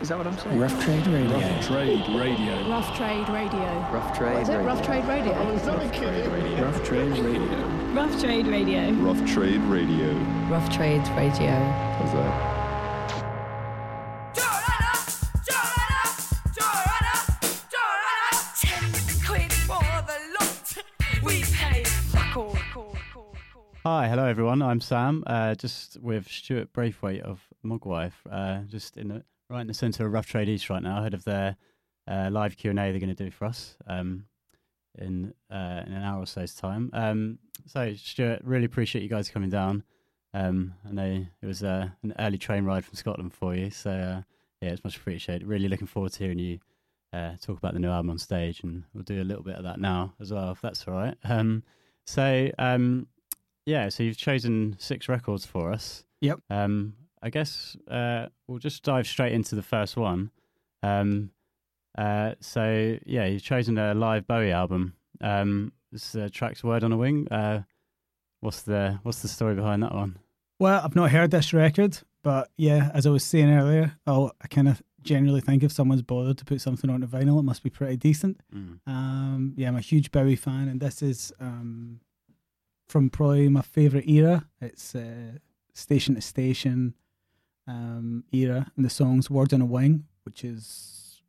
Is that what I'm saying? Rough Trade Radio. Rough Trade Radio. Rough Trade Radio. Rough Trade What is it? Radio. Rough Trade Radio. Rough Trade Radio. Rough Trade Radio. Rough Trade Radio. Rough Trade Radio. Rough Trade Radio. How's that? Hi, hello everyone. I'm Sam, uh, just with Stuart Braithwaite of Mogwai, uh, just in the, right in the centre of Rough Trade East right now, ahead of their uh, live Q and A they're going to do for us um, in uh, in an hour or so's time. Um, so, Stuart, really appreciate you guys coming down. Um, I know it was uh, an early train ride from Scotland for you, so uh, yeah, it's much appreciated. Really looking forward to hearing you uh, talk about the new album on stage, and we'll do a little bit of that now as well, if that's all right. Um, so. Um, yeah, so you've chosen six records for us. Yep. Um, I guess uh, we'll just dive straight into the first one. Um, uh, so yeah, you've chosen a live Bowie album. Um, this uh, track's "Word on a Wing." Uh, what's the what's the story behind that one? Well, I've not heard this record, but yeah, as I was saying earlier, I'll, I kind of generally think if someone's bothered to put something onto vinyl, it must be pretty decent. Mm. Um, yeah, I'm a huge Bowie fan, and this is um, from probably my favourite era. It's uh, Station to Station um, era, and the song's Words on a Wing, which is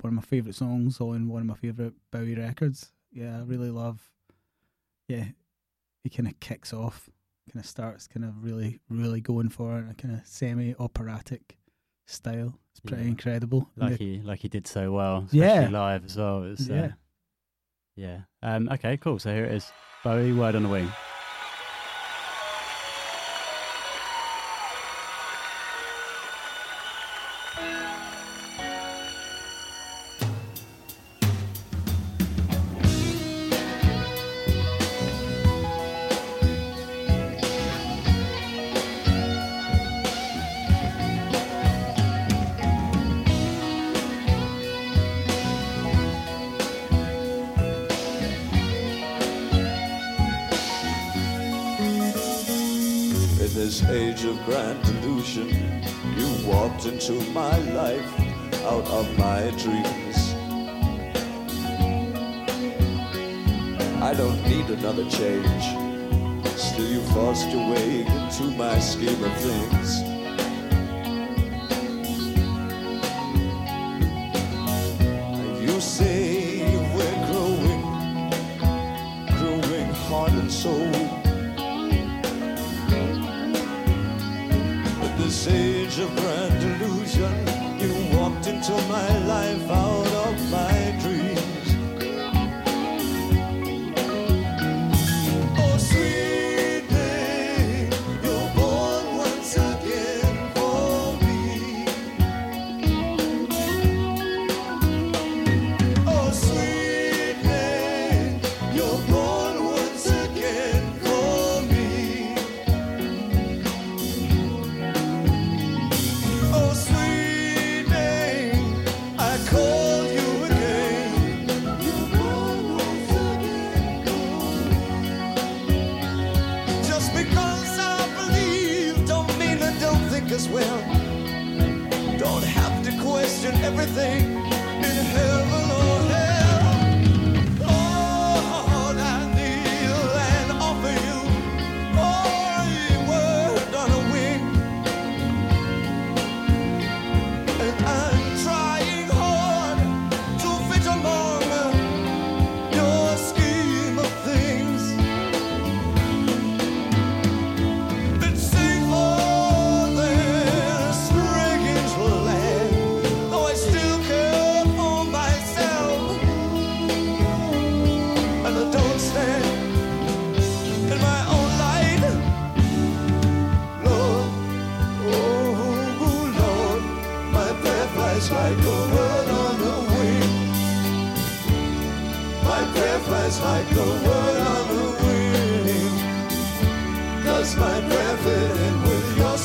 one of my favourite songs on one of my favourite Bowie records. Yeah, I really love. Yeah, he kind of kicks off, kind of starts, kind of really, really going for it, in a kind of semi-operatic style. It's pretty Yeah. incredible. Like the- he like he did so well, especially Yeah. live as well. Was, Yeah. uh, yeah. Um, okay, cool. So here it is, Bowie, "Word on a Wing."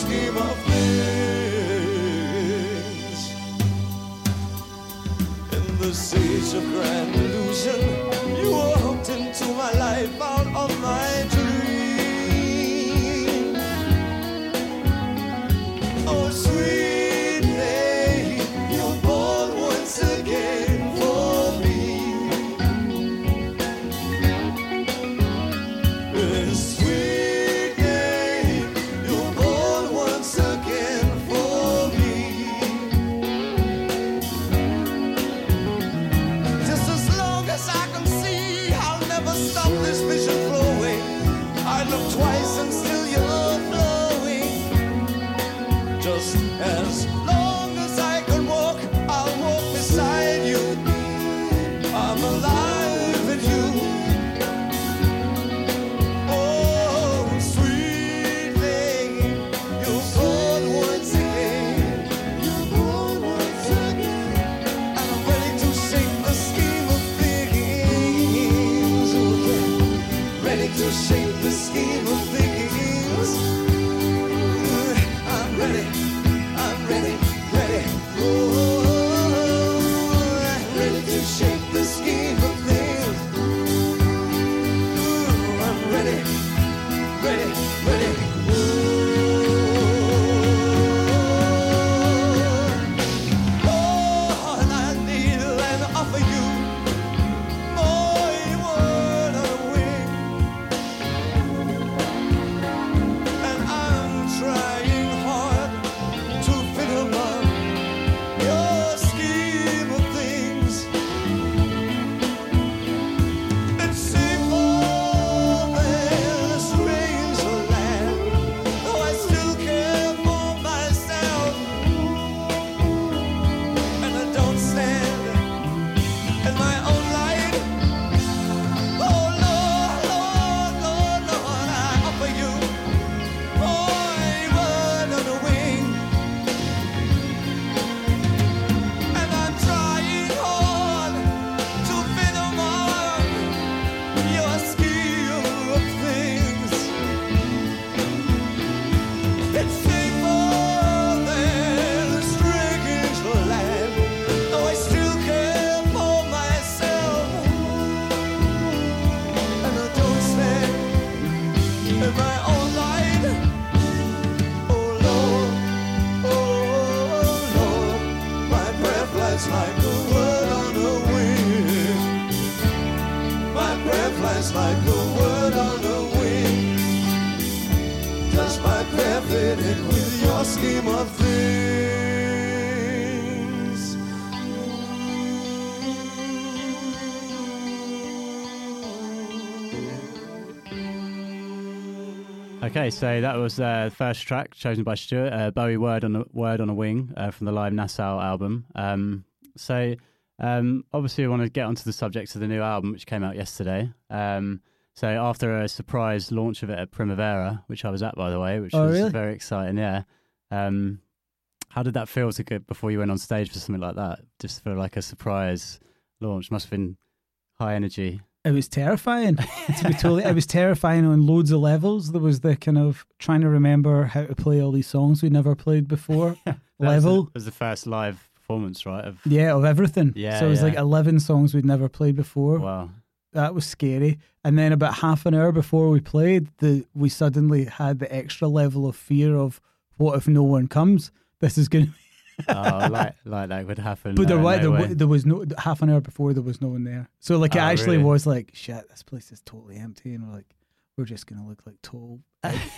Scheme of things? In the siege of grand illusion, Okay, so that was uh, the first track chosen by Stuart, uh, Bowie "Word on a Word on a Wing" uh, from the live Nassau album. Um, so, um, obviously, we want to get onto the subject of the new album, which came out yesterday. Um, so, after a surprise launch of it at Primavera, which I was at, by the way, which Oh, was really? very exciting. Yeah. Um, how did that feel to get before you went on stage for something like that? Just for like a surprise launch, must have been high energy. It was terrifying. to be totally, it was terrifying on loads of levels. There was the kind of trying to remember how to play all these songs we never played before That was level. the- was the first live performance, right? Of Yeah, of everything. Yeah, So it was yeah. like eleven songs we'd never played before. wow. That was scary. And then about half an hour before we played, the we suddenly had the extra level of fear of what if no one comes? This is going. to oh, like like that would happen. But there, uh, wa- no there, there was no half an hour before there was no one there. So like it Oh, actually really? was like shit. This place is totally empty, and we're like, we're just gonna look like total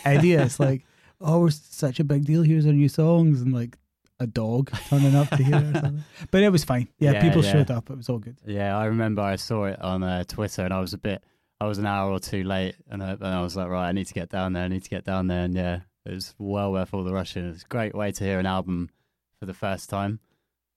idiots. like, oh, we're such a big deal. Here's our new songs, and like a dog turning up to hear it or something. But it was fine. Yeah, Yeah, people yeah. showed up. It was all good. Yeah, I remember I saw it on uh, Twitter, and I was a bit, I was an hour or two late, and I, and I was like, right, I need to get down there. I need to get down there, and yeah, it was well worth all the rushing. It's a great way to hear an album for the first time,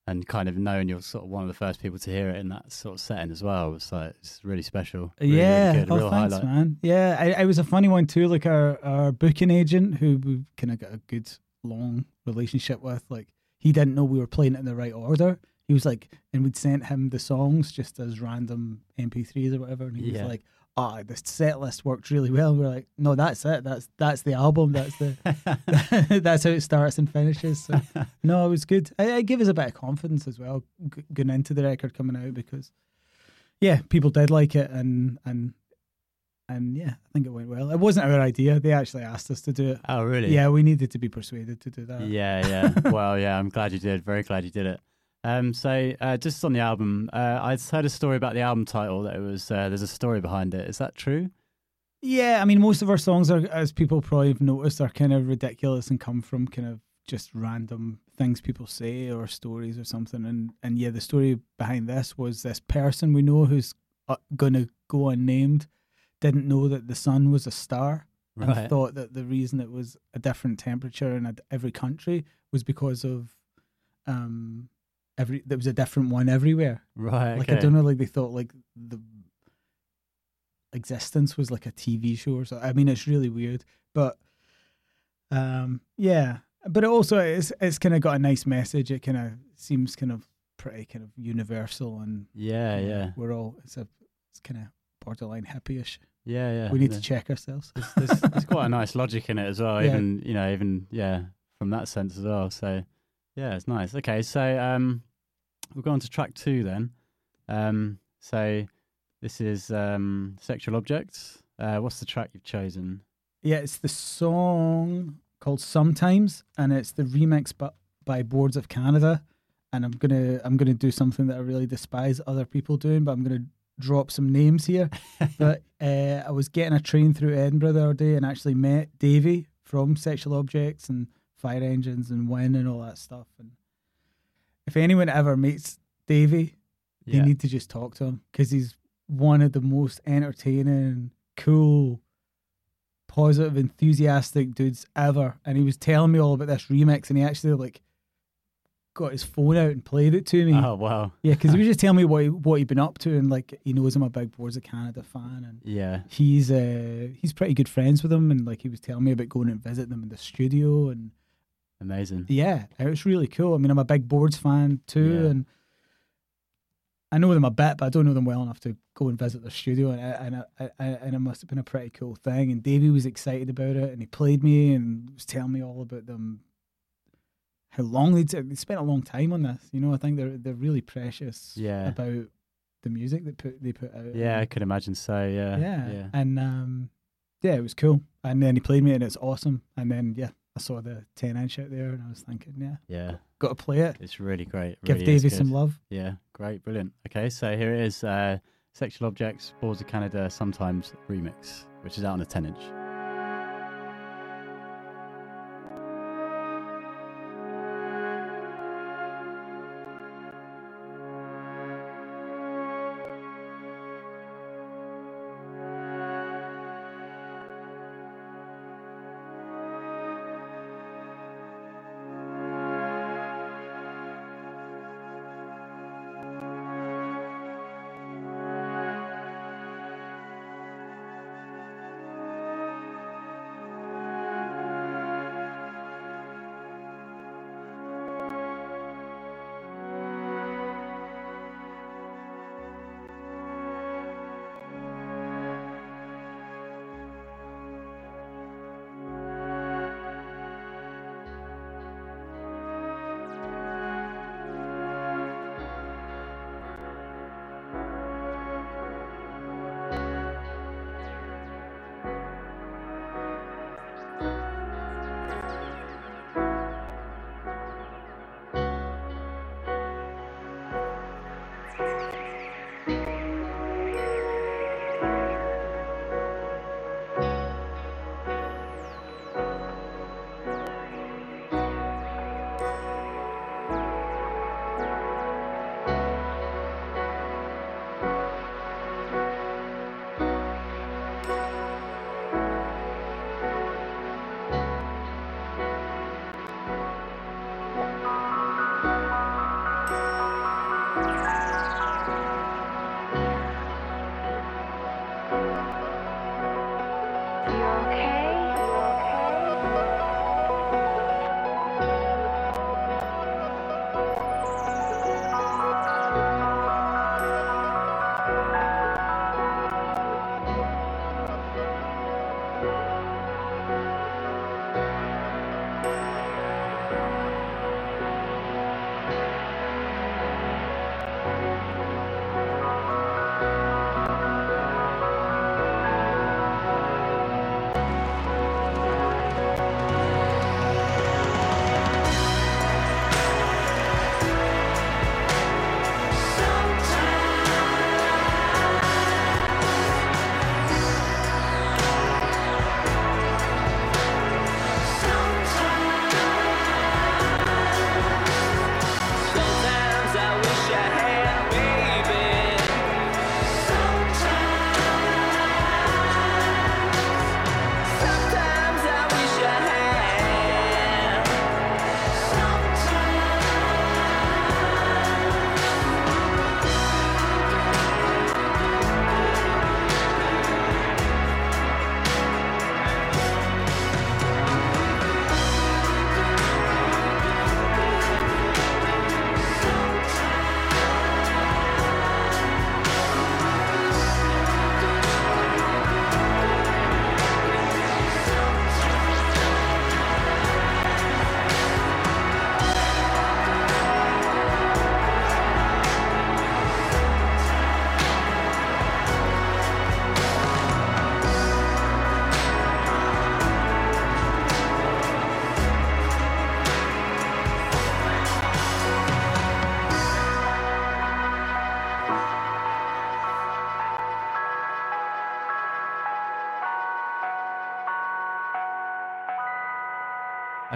and kind of knowing you're sort of one of the first people to hear it in that sort of setting as well. It's like it's really special. Really, really yeah, good, oh, thanks, highlight. man. Yeah, I, it was a funny one too. Like our our booking agent, who we kind of got a good long relationship with, like he didn't know we were playing it in the right order. He was like, and we'd sent him the songs just as random MP3s or whatever, and he Yeah. was like, "Ah, the set list worked really well." We are like, "No, that's it. That's that's the album. That's the that's how it starts and finishes." So no, it was good. It, it gave us a bit of confidence as well g- going into the record coming out because yeah, people did like it and and and yeah, I think it went well. It wasn't our idea; they actually asked us to do it. oh, really? Yeah, we needed to be persuaded to do that. Yeah, yeah. well, yeah, I'm glad you did. Very glad you did it. Um, so uh, just on the album, uh, I heard a story about the album title that it was uh, there's a story behind it. Is that true? Yeah, I mean, most of our songs are, as people probably have noticed, are kind of ridiculous and come from kind of just random things people say or stories or something. And and yeah, the story behind this was this person we know who's uh, gonna go unnamed didn't know that the sun was a star, and Right. thought that the reason it was a different temperature in every country was because of um every there was a different one everywhere. Right. Like okay. I don't know, like they thought like the existence was like a TV show or so. I mean, it's really weird, but um, yeah. But it also it's it's kind of got a nice message. It kind of seems kind of pretty kind of universal and Yeah, you know, yeah, we're all it's a it's kind of borderline hippie-ish. yeah, yeah. we need yeah. to check ourselves. There's, there's, there's quite a nice logic in it as well. Yeah. Even you know, even yeah, from that sense as well. So yeah, it's nice. Okay, so um, we'll go on to track two then. Um, so this is um, sexual objects. Uh, what's the track you've chosen? Yeah, it's the song called Sometimes, and it's the remix by, by Boards of Canada. And I'm gonna I'm gonna do something that I really despise other people doing, but I'm gonna drop some names here. but uh, I was getting a train through Edinburgh the other day and actually met Davey from Sexual Objects and Fire Engines and Win and all that stuff. And if anyone ever meets Davey, Yeah, you need to just talk to him because he's one of the most entertaining, cool, positive, enthusiastic dudes ever. And he was telling me all about this remix, and he actually like got his phone out and played it to me. Oh wow. Yeah, because he was just telling me what he, what he'd been up to, and like he knows I'm a big Boards of Canada fan, and Yeah. he's uh he's pretty good friends with him, and like he was telling me about going and visit them in the studio, and Amazing. yeah, it was really cool. I mean, I'm a big Boards fan too, Yeah. and I know them a bit, but I don't know them well enough to go and visit their studio. And I, and I, and it must have been a pretty cool thing. And Davey was excited about it, and he played me and was telling me all about them. How long they they spent a long time on this. You know, I think they're they're really precious Yeah. about the music that put they put out. Yeah, I could imagine so. Yeah. yeah, Yeah. and um, yeah, it was cool. And then he played me, and it's awesome. And then yeah, I saw the ten inch out there, and I was thinking, yeah, Yeah. got to play it. It's really great. Give really Davey some love. Yeah, great, brilliant. Okay, so here it is uh, Sexual Objects, Boards of Canada, Sometimes Remix, which is out on a 10 inch.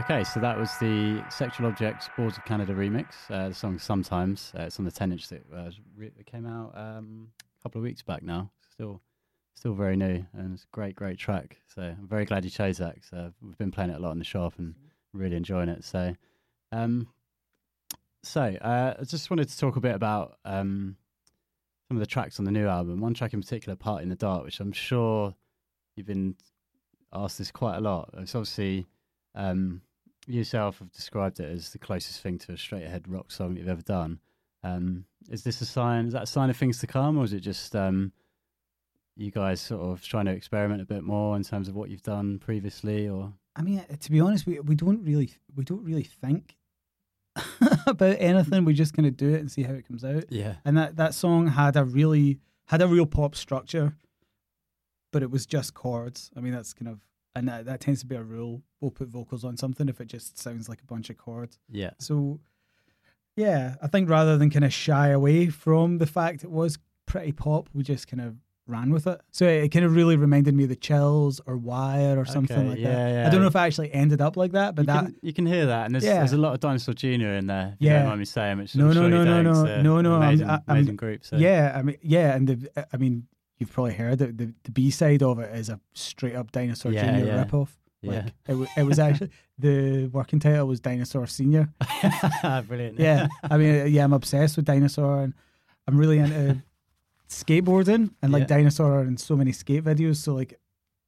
Okay, so that was the Sexual Objects Boards of Canada remix. Uh, the song Sometimes. Uh, it's on the 10 inch that uh, re- came out um, a couple of weeks back now. Still still very new and it's a great, great track. So I'm very glad you chose that 'cause, uh, we've been playing it a lot in the shop and really enjoying it. So, um, so uh, I just wanted to talk a bit about um, some of the tracks on the new album. One track in particular, Part in the Dark, which I'm sure you've been asked this quite a lot. It's obviously um, yourself have described it as the closest thing to a straight ahead rock song that you've ever done. Um, is this a sign? Is that a sign of things to come, or is it just um, you guys sort of trying to experiment a bit more in terms of what you've done previously? Or I mean, uh, to be honest, we we don't really we don't really think about anything. We just kind of do it and see how it comes out. yeah, And that that song had a really had a real pop structure, but it was just chords. I mean, that's kind of and that, that tends to be a rule. We'll put vocals on something if it just sounds like a bunch of chords. yeah, So, yeah, I think rather than kind of shy away from the fact it was pretty pop, we just kind of ran with it. So it kind of really reminded me of the Chills or Wire or something Okay, like yeah, that. yeah. I don't know if it actually ended up like that, but you, that can, you can hear that, and there's, Yeah. there's a lot of Dinosaur Jr. in there. Yeah. don't mind me saying, which No, I'm no, sure no, no, no, uh, no, no, I'm- amazing, I- amazing group. So. yeah, I mean, yeah, and the I mean, you've probably heard that the, the B side of it is a straight up Dinosaur Yeah, Junior yeah. ripoff. yeah, Like it, wa- it was actually the working title was Dinosaur Senior. brilliant. Yeah, I mean, yeah, I'm obsessed with Dinosaur, and I'm really into skateboarding and like Yeah. Dinosaur are in so many skate videos. So like,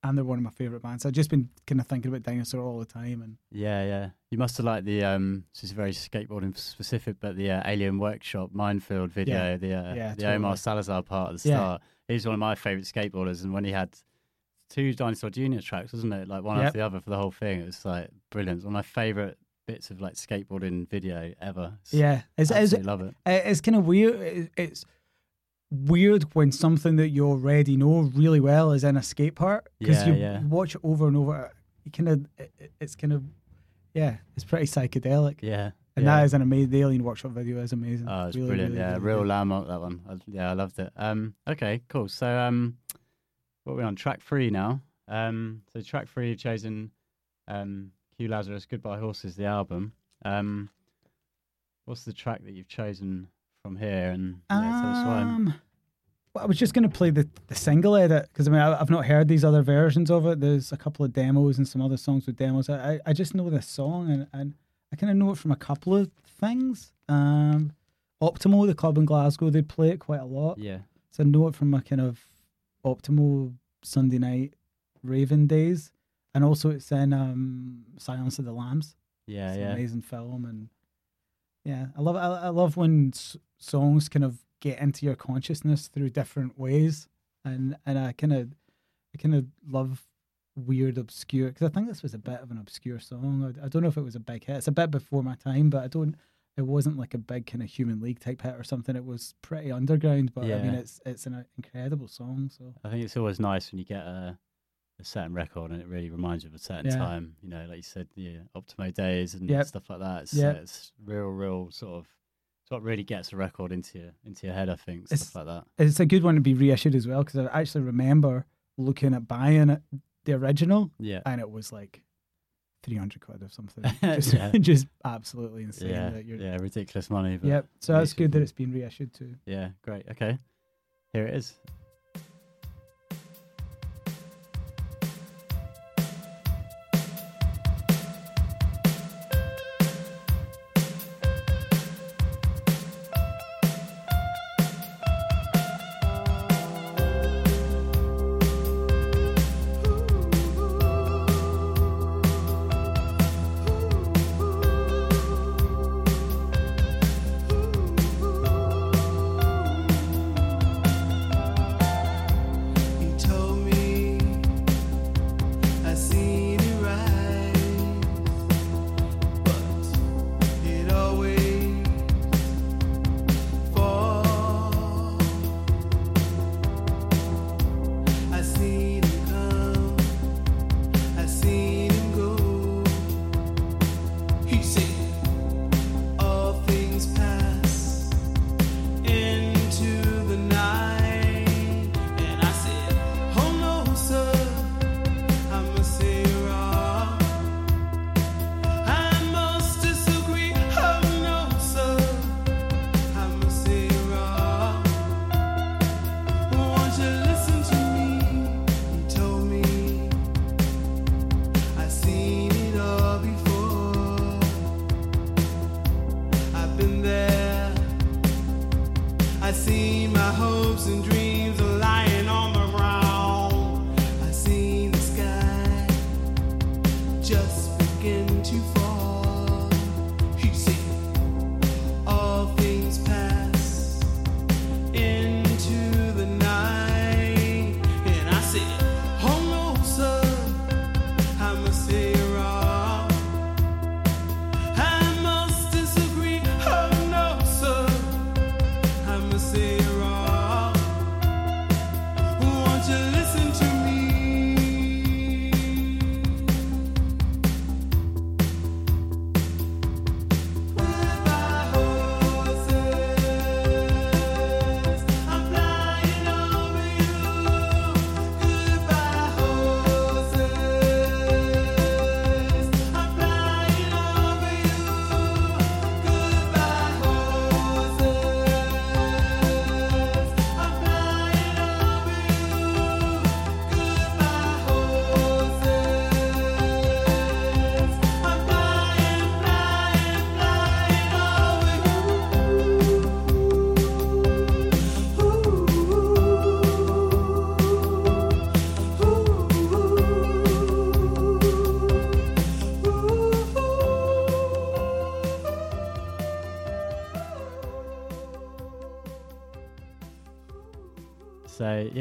and they're one of my favorite bands. I've just been kind of thinking about Dinosaur all the time, and Yeah, yeah. You must have liked the um. This is very skateboarding specific, but the uh, Alien Workshop Mind Field video, Yeah. the uh, Yeah, the totally. Omar Salazar part at the Yeah. start. He's one of my favorite skateboarders, and when he had two Dinosaur Junior tracks, wasn't it? Like one Yep. after the other for the whole thing. It was like brilliant. It's one of my favorite bits of like skateboarding video ever. It's- yeah, it's it's, love it. it's kind of weird. It's weird when something that you already know really well is in a skate park because Yeah, you yeah. watch it over and over. You kind of, it, it's kind of, yeah, it's pretty psychedelic. Yeah. And yeah. that is an amazing. The Alien Workshop video is amazing. Oh, it's Really, brilliant. really, yeah, really real landmark that one. I, yeah, I loved it. Um, okay, cool. So, um, what are we on track three now? Um, so track three, you've chosen um, Q Lazarus, Goodbye Horses, the album. Um, what's the track that you've chosen from here? And yeah, tell us why. Um, well, I was just going to play the, the single edit because I mean I, I've not heard these other versions of it. There's a couple of demos and some other songs with demos. I I, I just know this song and, and I kind of know it from a couple of things. Um, Optimo, the club in Glasgow, they play it quite a lot. Yeah, So I know it from my kind of Optimo Sunday night Raven days, and also it's in um, Silence of the Lambs. yeah, It's an yeah. amazing film, and yeah, I love I, I love when s- songs kind of get into your consciousness through different ways, and and I kind of I kind of love weird obscure because I think this was a bit of an obscure song. I, I don't know if it was a big hit. It's a bit before my time, but I don't. It wasn't like a big kind of Human League type hit or something. It was pretty underground, but I mean, it's it's an incredible song. So I think it's always nice when you get a, a certain record and it really reminds you of a certain Yeah. time. You know, like you said, the Optimo days and Yep. stuff like that. It's, Yep. uh, it's real, real sort of. It's what really gets a record into your into your head. I think It's- like that. it's a good one to be reissued as well because I actually remember looking at buying it, the original Yeah, and it was like 300 quid or something. Just, Yeah. just absolutely insane. yeah, that you're, yeah, ridiculous money. But Yep. So that's good that it's been reissued too. Yeah, great. Okay, here it is.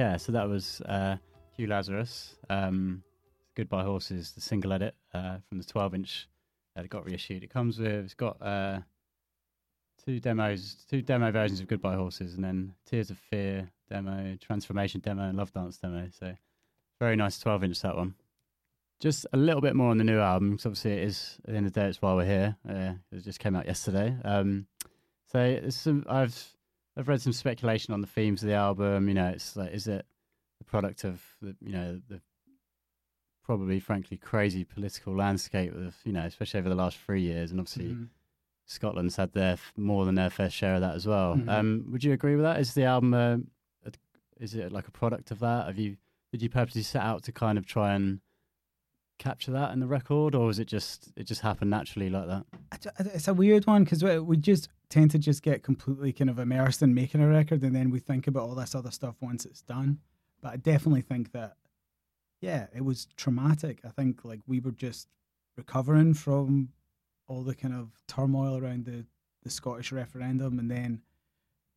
Yeah, so that was uh, Q Lazarus. Um, Goodbye Horses, the single edit uh, from the 12-inch that got reissued. It comes with it's got uh, two demos, two demo versions of Goodbye Horses, and then Tears of Fear demo, Transformation demo, and Love Dance demo. So very nice 12-inch that one. Just a little bit more on the new album, because obviously it is at the end of the day. It's why we're here. Uh, it just came out yesterday. Um, so some, I've I've read some speculation on the themes of the album. You know, it's like, is it the product of the, you know, the probably, frankly, crazy political landscape of, you know, especially over the last three years, and obviously Mhm. Scotland's had their more than their fair share of that as well. Mhm. Um, would you agree with that? Is the album, uh, a- is it like a product of that? Have you did you purposely set out to kind of try and capture that in the record, or was it just it just happened naturally like that? It's a weird one because we just tend to just get completely kind of immersed in making a record, and then we think about all this other stuff once it's done. But I definitely think that, yeah, it was traumatic. I think like we were just recovering from all the kind of turmoil around the the Scottish referendum, and then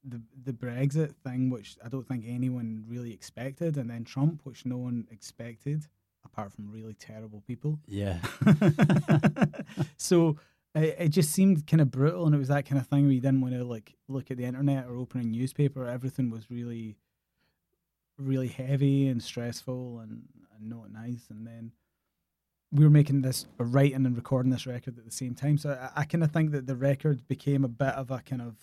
the the Brexit thing, which I don't think anyone really expected, and then Trump, which no one expected, apart from really terrible people. Yeah, so it, it just seemed kind of brutal, and it was that kind of thing where you didn't want to like look at the internet or open a newspaper. Everything was really, really heavy and stressful and, and not nice. And then we were making this, writing and recording this record at the same time. So I, I kind of think that the record became a bit of a kind of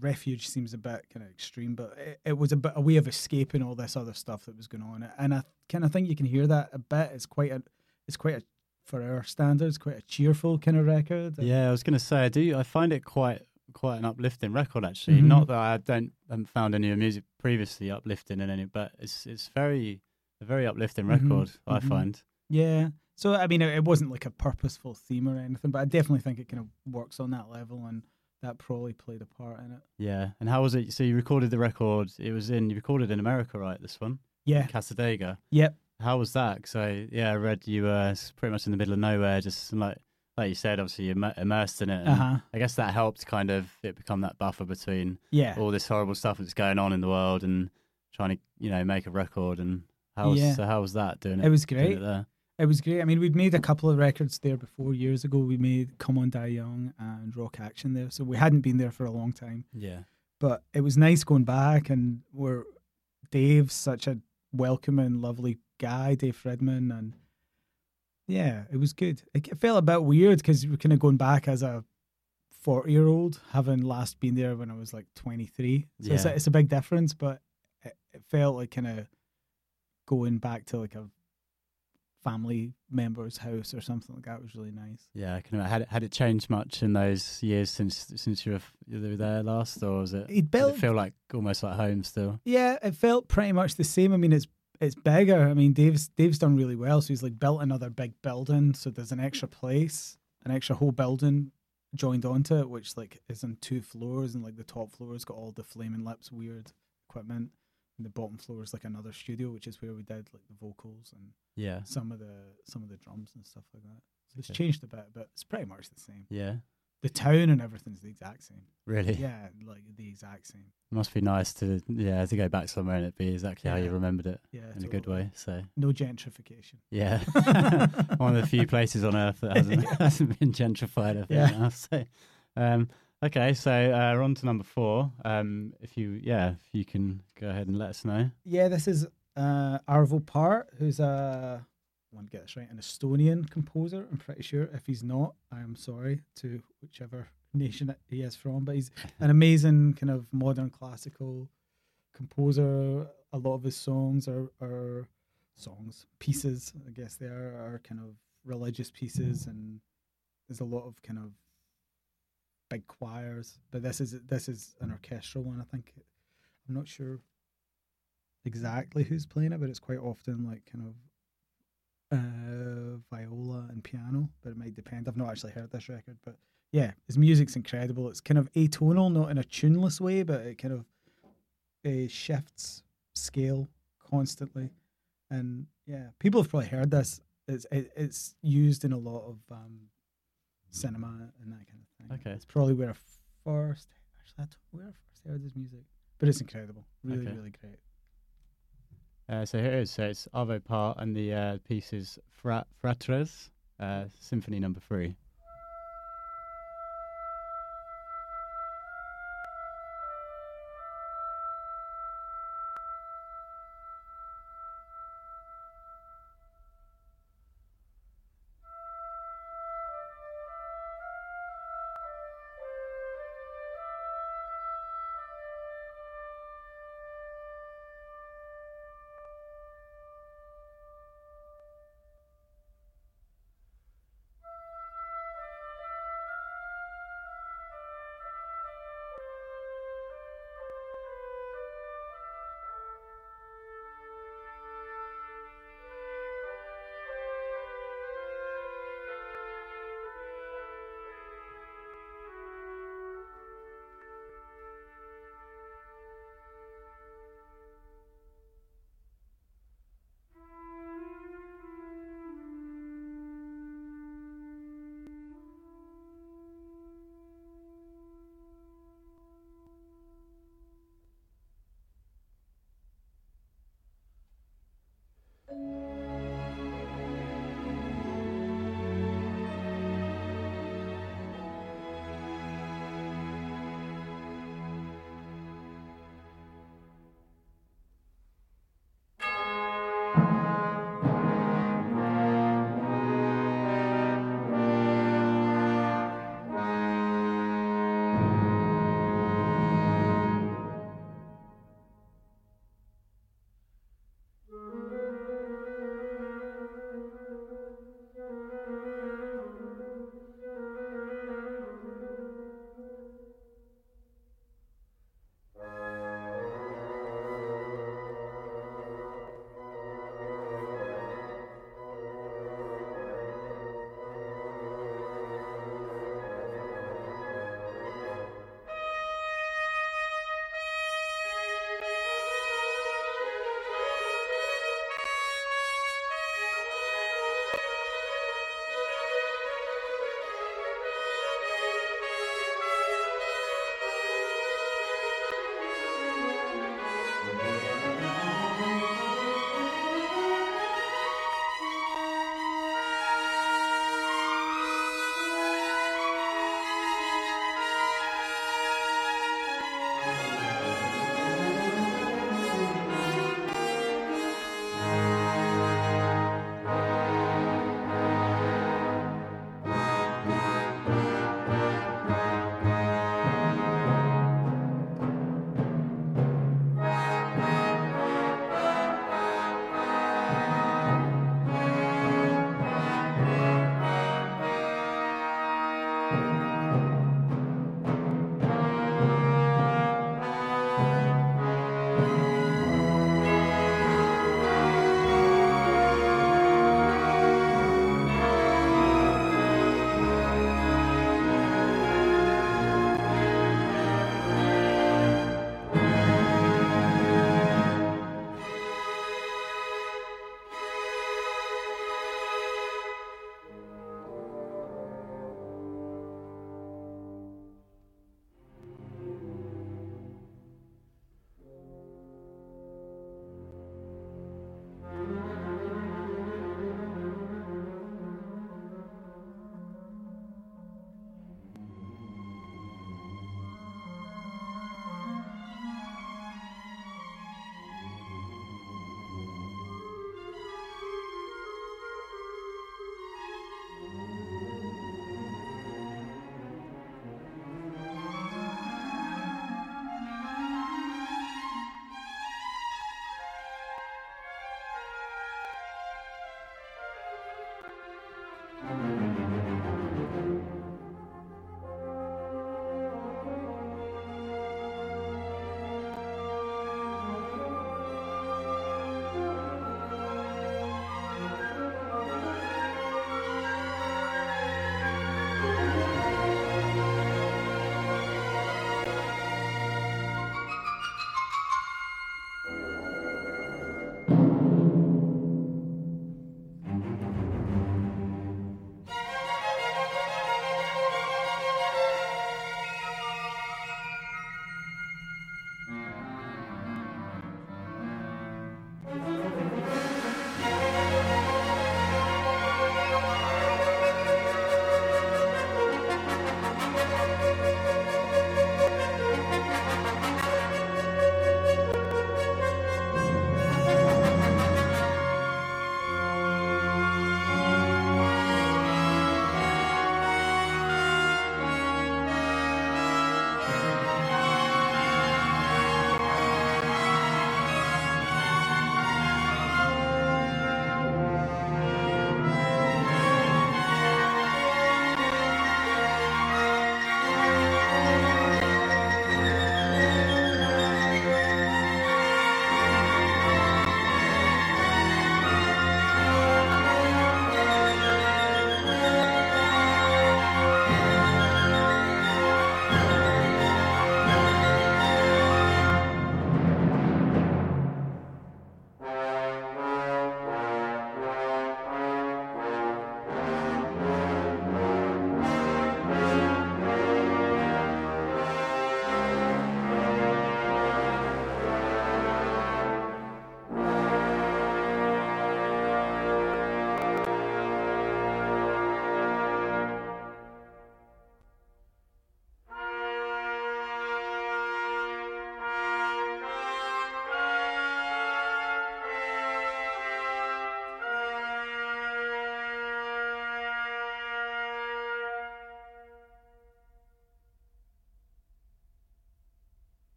refuge. Seems a bit kind of extreme, but it, it was a bit a way of escaping all this other stuff that was going on. And I kind of think you can hear that a bit. It's quite a, it's quite a for our standards, quite a cheerful kind of record. Yeah, I was going to say I do. I find it quite quite an uplifting record actually. Mhm. Not that I don't haven't found any of music previously uplifting in any, but it's it's very a very uplifting Mhm, record. I mhm. find. Yeah. So I mean, it, it wasn't like a purposeful theme or anything, but I definitely think it kind of works on that level, and that probably played a part in it. Yeah. And how was it? So you recorded the record. It was in you recorded in America, right? This one, Yeah. Cassadaga. Yep. How was that? So yeah, I read you were pretty much in the middle of nowhere, just like like you said, obviously you're immersed in it. Uh huh. I guess that helped kind of it become that buffer between Yeah. all this horrible stuff that's going on in the world and trying to you know make a record and how was Yeah. so how was that doing it? It was great. it there? It was great. I mean, we'd made a couple of records there before years ago. We made Come On Die Young and Rock Action there, so we hadn't been there for a long time. Yeah, But it was nice going back, and we're Dave's such a welcoming, lovely guy, Dave Fridmann, and yeah, it was good. It, felt a bit weird because we're kind of going back as a forty-year-old, having last been there when I was like twenty-three. So it's, a, Yeah. it's a big difference, but it, it felt like kind of going back to like a family member's house or something like that It was really nice. yeah. I can imagine. Had it, had it changed much in those years since since you were, you were there last, or was it? It built it feel like almost like home still? Yeah, it felt pretty much the same. I mean, it's it's bigger. I mean, Dave's Dave's done really well. So he's like built another big building. So there's an extra place, an extra whole building joined onto it, which like is on two floors, and like the top floor's got all the flaming lips weird equipment, and the bottom floor is like another studio, which is where we did like the vocals and Yeah. some of the some of the drums and stuff like that. So it's changed a bit, but it's pretty much the same. Yeah. The town and everything's the exact same. Really? Yeah, like the exact same. Must be nice to yeah to go back somewhere and it be exactly how you remembered it Yeah, in a good way. So No gentrification. yeah, one of the few places on earth that hasn't hasn't been gentrified. I think Yeah. now. So, um, okay, so uh, we're on to number four. Um, if you yeah, if you can go ahead and let us know. Yeah, this is uh, Arvo Part, who's a want to get this right, an Estonian composer. I'm pretty sure. If he's not, I am sorry to whichever nation he is from. But he's an amazing kind of modern classical composer. A lot of his songs are, are songs, pieces. I guess they are are kind of religious pieces, and there's a lot of kind of big choirs. But this is this is an orchestral one. I think. I'm not sure exactly who's playing it, but it's quite often like kind of uh, viola and piano. But it might depend. I've not actually heard this record, but yeah, his music's incredible. It's kind of atonal, not in a tuneless way, but it kind of uh, shifts scale constantly. And yeah, people have probably heard this. It's it, it's used in a lot of um, cinema and that kind of thing. Okay. it's probably where I first actually I where I first heard this music, but it's incredible. Really, Okay. really great. Uh, so here it is. So it's Arvo Part and the uh, piece is Fra- Fratres, uh, Symphony Number Three.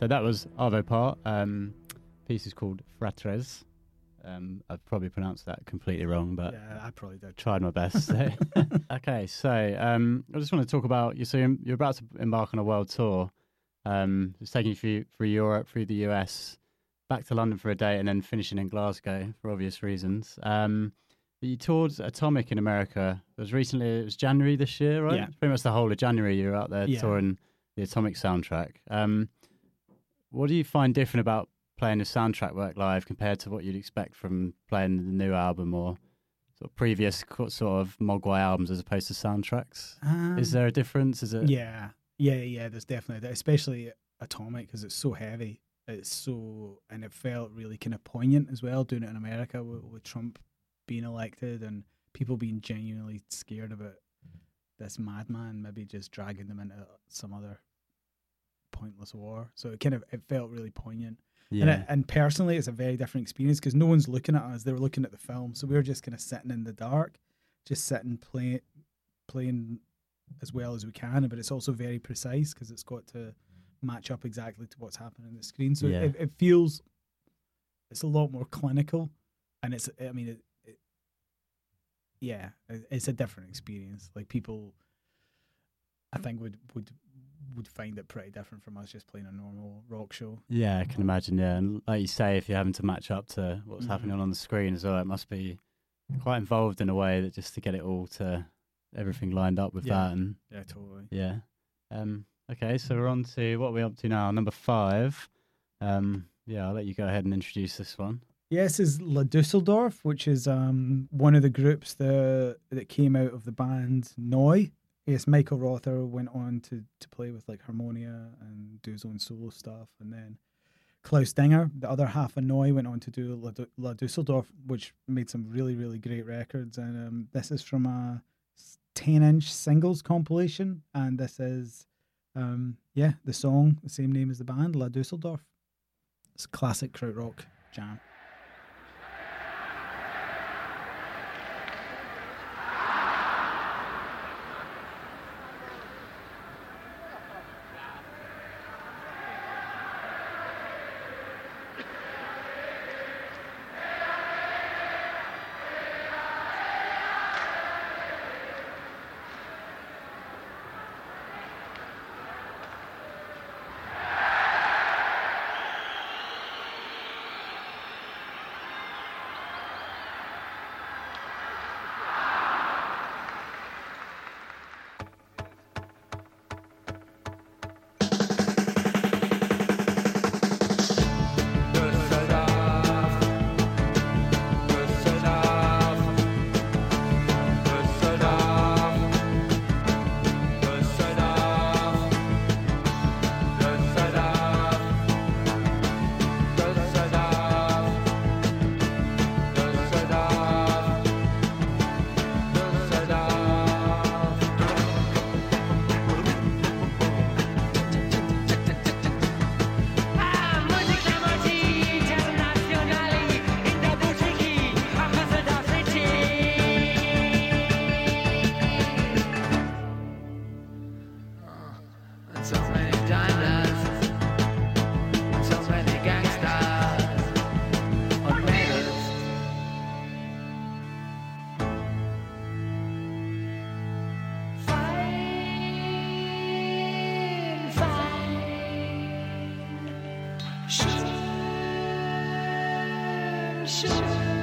So that was Arvo Part. Um, piece is called Fratres. Um, I've probably pronounced that completely wrong, but yeah, I probably did. tried my best. so. okay, so um, I just want to talk about you. So you're, you're about to embark on a world tour. Um, it's taking you through, through Europe, through the US, back to London for a day, and then finishing in Glasgow for obvious reasons. Um, but you toured Atomic in America. It was recently. It was January this year, right? Yeah. Pretty much the whole of January. You were out there Yeah. touring the Atomic soundtrack. Um, what do you find different about playing the soundtrack work live compared to what you'd expect from playing the new album or sort of previous sort of Mogwai albums as opposed to soundtracks? Is Um, there a difference? Is it? Yeah, yeah, yeah. There's definitely that, especially Atomic because it's so heavy. It's so, and it felt really kind of poignant as well doing it in America with, with Trump being elected and people being genuinely scared about this madman maybe just dragging them into some other pointless war. So it kind of it felt really poignant. yeah. And, it, and personally, it's a very different experience because no one's looking at us; they were looking at the film. So we were just kind of sitting in the dark, just sitting playing, playing as well as we can. But it's also very precise because it's got to match up exactly to what's happening on the screen. So Yeah. it, it feels it's a lot more clinical, and it's I mean, it, it, yeah, it, it's a different experience. Like people, I think would would would find it pretty different from us just playing a normal rock show. Yeah, I can imagine. Yeah, and like you say, if you're having to match up to what's Mhm. happening on the screen as well, it must be quite involved in a way that just to get it all to everything lined up with Yeah. that. And Yeah, totally. yeah, um, okay, so we're on to what are we up to now? Number five. Um, yeah, I'll let you go ahead and introduce this one. Yes, is La Dusseldorf, which is um, one of the groups that that came out of the band Noi. Yes, Michael Rother went on to, to play with like Harmonia and do his own solo stuff, and then Klaus Dinger, the other half of Neu!, went on to do La, Du- La Dusseldorf, which made some really really great records. And um, this is from a ten inch singles compilation, and this is um, yeah the song, the same name as the band, La Dusseldorf. It's classic krautrock jam. Fine. Schön,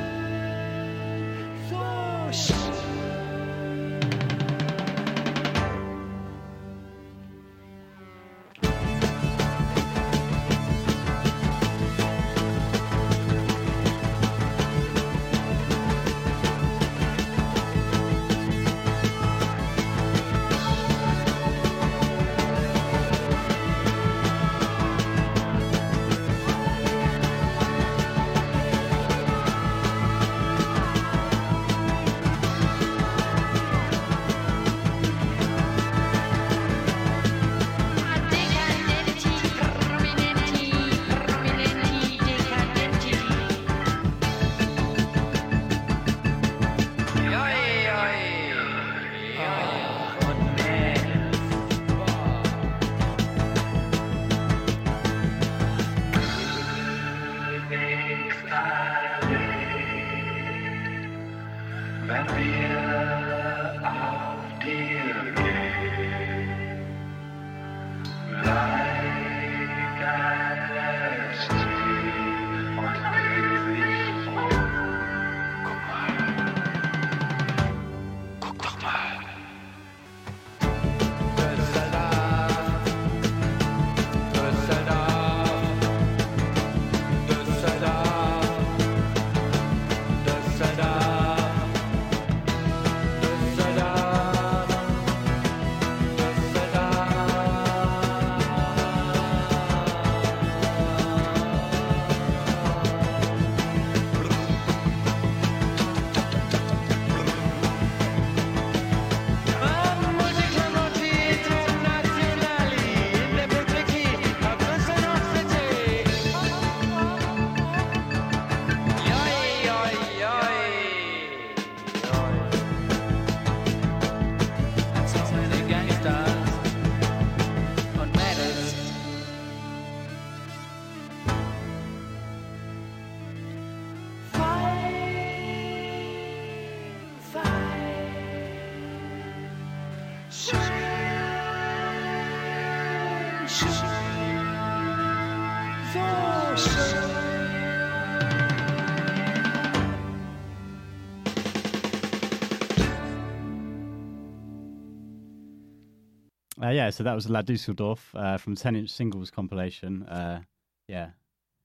yeah, so that was La Dusseldorf uh, from 10 inch singles compilation. Uh, yeah,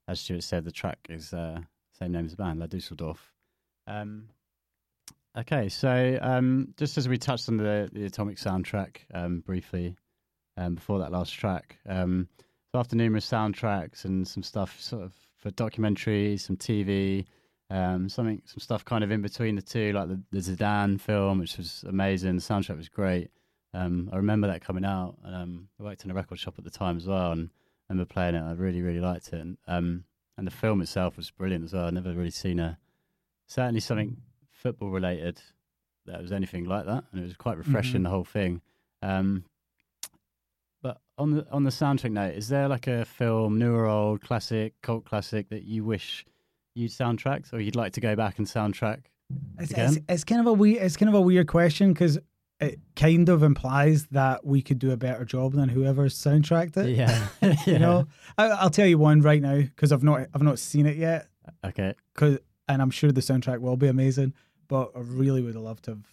as Stuart said, the track is uh, same name as the band, La Dusseldorf. Um, okay, so um, just as we touched on the, the Atomic soundtrack um, briefly um, before that last track, um, so after numerous soundtracks and some stuff sort of for documentaries, some TV, um, something, some stuff kind of in between the two, like the, the Zidane film, which was amazing. The soundtrack was great. Um, I remember that coming out. And, um, I worked in a record shop at the time as well, and I remember playing it. I really, really liked it. And, um, and the film itself was brilliant as well. I'd never really seen a certainly something football related that was anything like that, and it was quite refreshing Mhm. the whole thing. Um, but on the on the soundtrack note, is there like a film, new or old, classic, cult classic that you wish you'd soundtracked, or you'd like to go back and soundtrack? It's, Again? it's, it's kind of a weird, it's kind of a weird question because it kind of implies that we could do a better job than whoever's soundtracked it. Yeah, You know, I, I'll tell you one right now because I've not, I've not seen it yet. Okay. Cause, and I'm sure the soundtrack will be amazing. But I really would have loved to have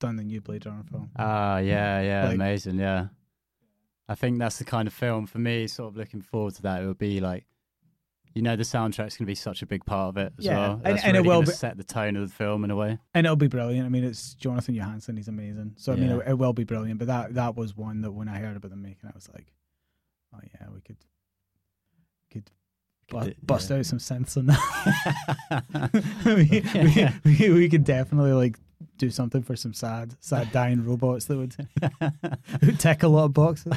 done the new Blade Runner film. Ah, yeah, yeah, Like- amazing, yeah. I think that's the kind of film for me. Sort of looking forward to that. It would be like, you know, the soundtrack's going to be such a big part of it as Yeah, well. and- That's and it really will be- set the tone of the film in a way. And it'll be brilliant. I mean, it's Jonathan Johansson. He's amazing. So I mean, it, it will be brilliant. But that that was one that when I heard about them making, it, I was like, oh yeah, we could could bu- bust yeah. out some synths on that. we, we, we, we could definitely like do something for some sad, sad dying robots that would, would tick a lot of boxes.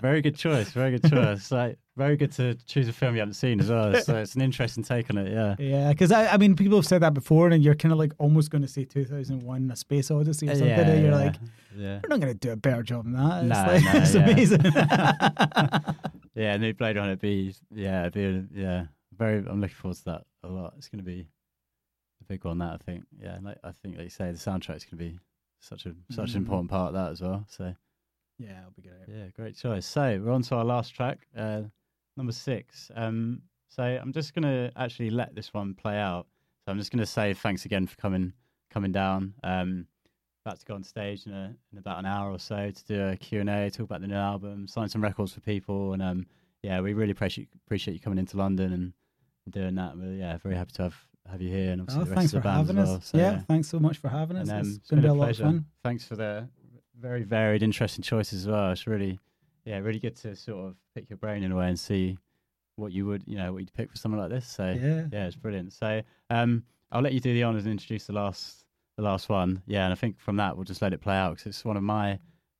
very good choice. Very good choice. Like, very good to choose a film you haven't seen as well. So it's an interesting take on it. Yeah. Yeah, because I, I mean, people have said that before, and you're kind of like almost going to say 2001: A Space Odyssey or something. yeah, and you're yeah, like, yeah. we're not going to do a better job than that. It's, No, like, no, it's yeah. amazing. Yeah, new Blade Runner be yeah, it'd be yeah, very. I'm looking forward to that a lot. It's going to be big one. That I think. Yeah, like I think, like you say, the soundtrack's going to be such a such an important part of that as well. So yeah, it'll be great. yeah, great choice. So we're on to our last track, uh, number six. Um, so I'm just going to actually let this one play out. So I'm just going to say thanks again for coming coming down. Um, about to go on stage in, a, in about an hour or so to do a Q&A, talk about the new album, sign some records for people. And um, yeah, we really appreciate, appreciate you coming into London and, and doing that. We're yeah, very happy to have, have you here and obviously Oh, the rest thanks of for the band having as us. well. So, yeah, thanks so much for having us. and um, it's it's going to been be a lot pleasure. of fun. Thanks for the very varied, interesting choices as well. It's really, yeah, really good to sort of pick your brain in a way and see what you would, you know, what you'd pick for something like this. So Yeah. yeah, it's brilliant. So um, I'll let you do the honors and introduce the last, the last one. Yeah, and I think from that we'll just let it play out because it's one of my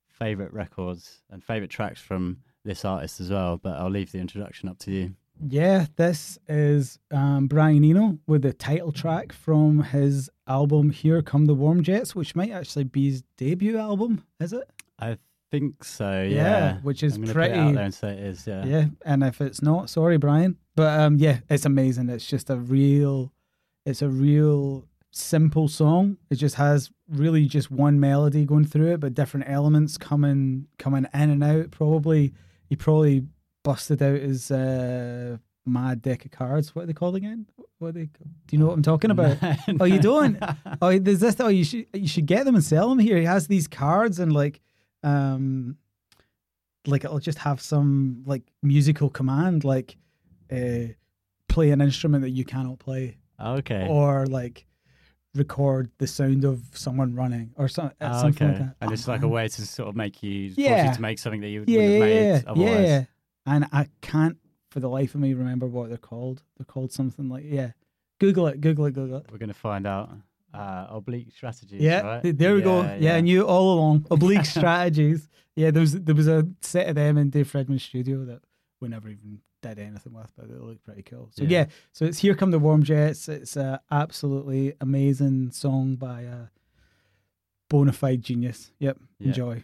favorite records and favorite tracks from this artist as well. But I'll leave the introduction up to you. Yeah, this is um, Brian Eno with the title track from his album Here Come the Warm Jets, which might actually be his debut album, is it? I think so. Yeah, Yeah, which is I'm gonna put it out pretty- there and say it is. Yeah. Yeah, and if it's not, sorry, Brian. But um, yeah, it's amazing. It's just a real, it's a real simple song. It just has really just one melody going through it, but different elements coming coming in and out. Probably he probably busted out his uh, mad deck of cards. What are they called again? What are they? Do you know what I'm talking about? Oh, you don't? oh, there's this. Oh, you should you should get them and sell them here. He has these cards and like, um, like it'll just have some like musical command, like, uh, play an instrument that you cannot play, okay. or like record the sound of someone running, or some, Ah, something okay. like that. And Oh, it's like a way to sort of make you, force Yeah. you to make something that you yeah, wouldn't yeah, have made yeah, otherwise. yeah. And I can't for the life of me remember what they're called. They're called something like yeah. Google it. Google it. Google it. We're going to find out. Uh, oblique strategies. Yeah, right? there we go. Yeah, I knew all along. Oblique strategies. Yeah, there was there was a set of them in Dave Fridmann's studio that we never even did anything with, but they look pretty cool. So Yeah. yeah, so it's Here Come the Warm Jets. It's a absolutely amazing song by a bona fide genius. Yep, Yeah. enjoy.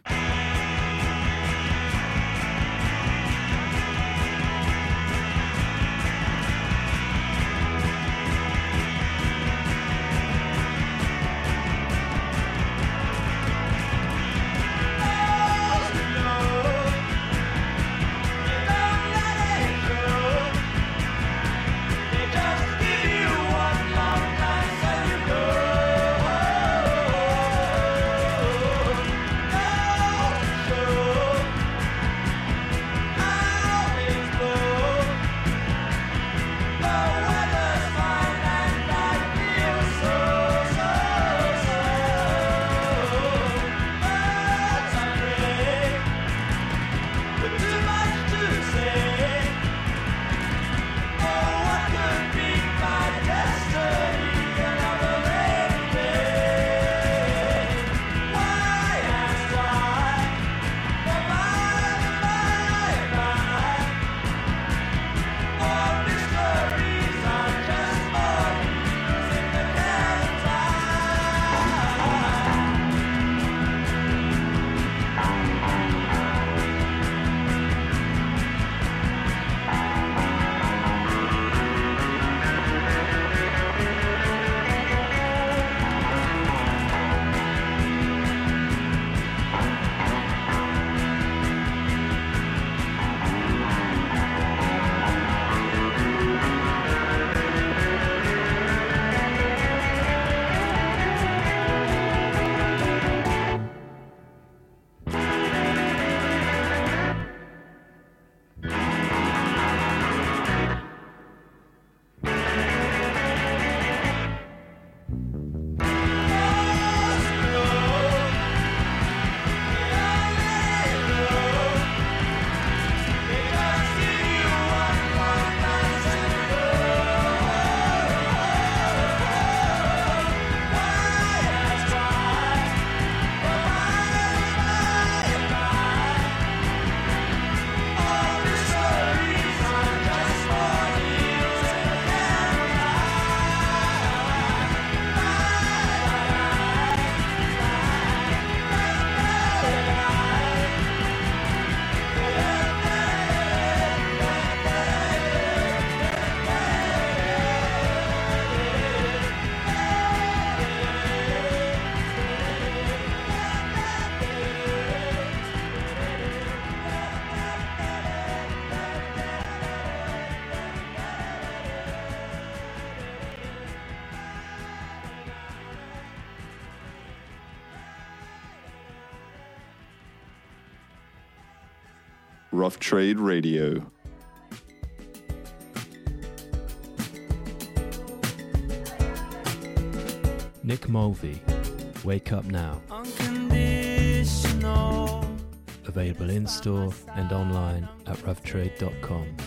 Rough Trade Radio. Nick Mulvey, Wake Up Now. Available in store and online at roughtrade.com.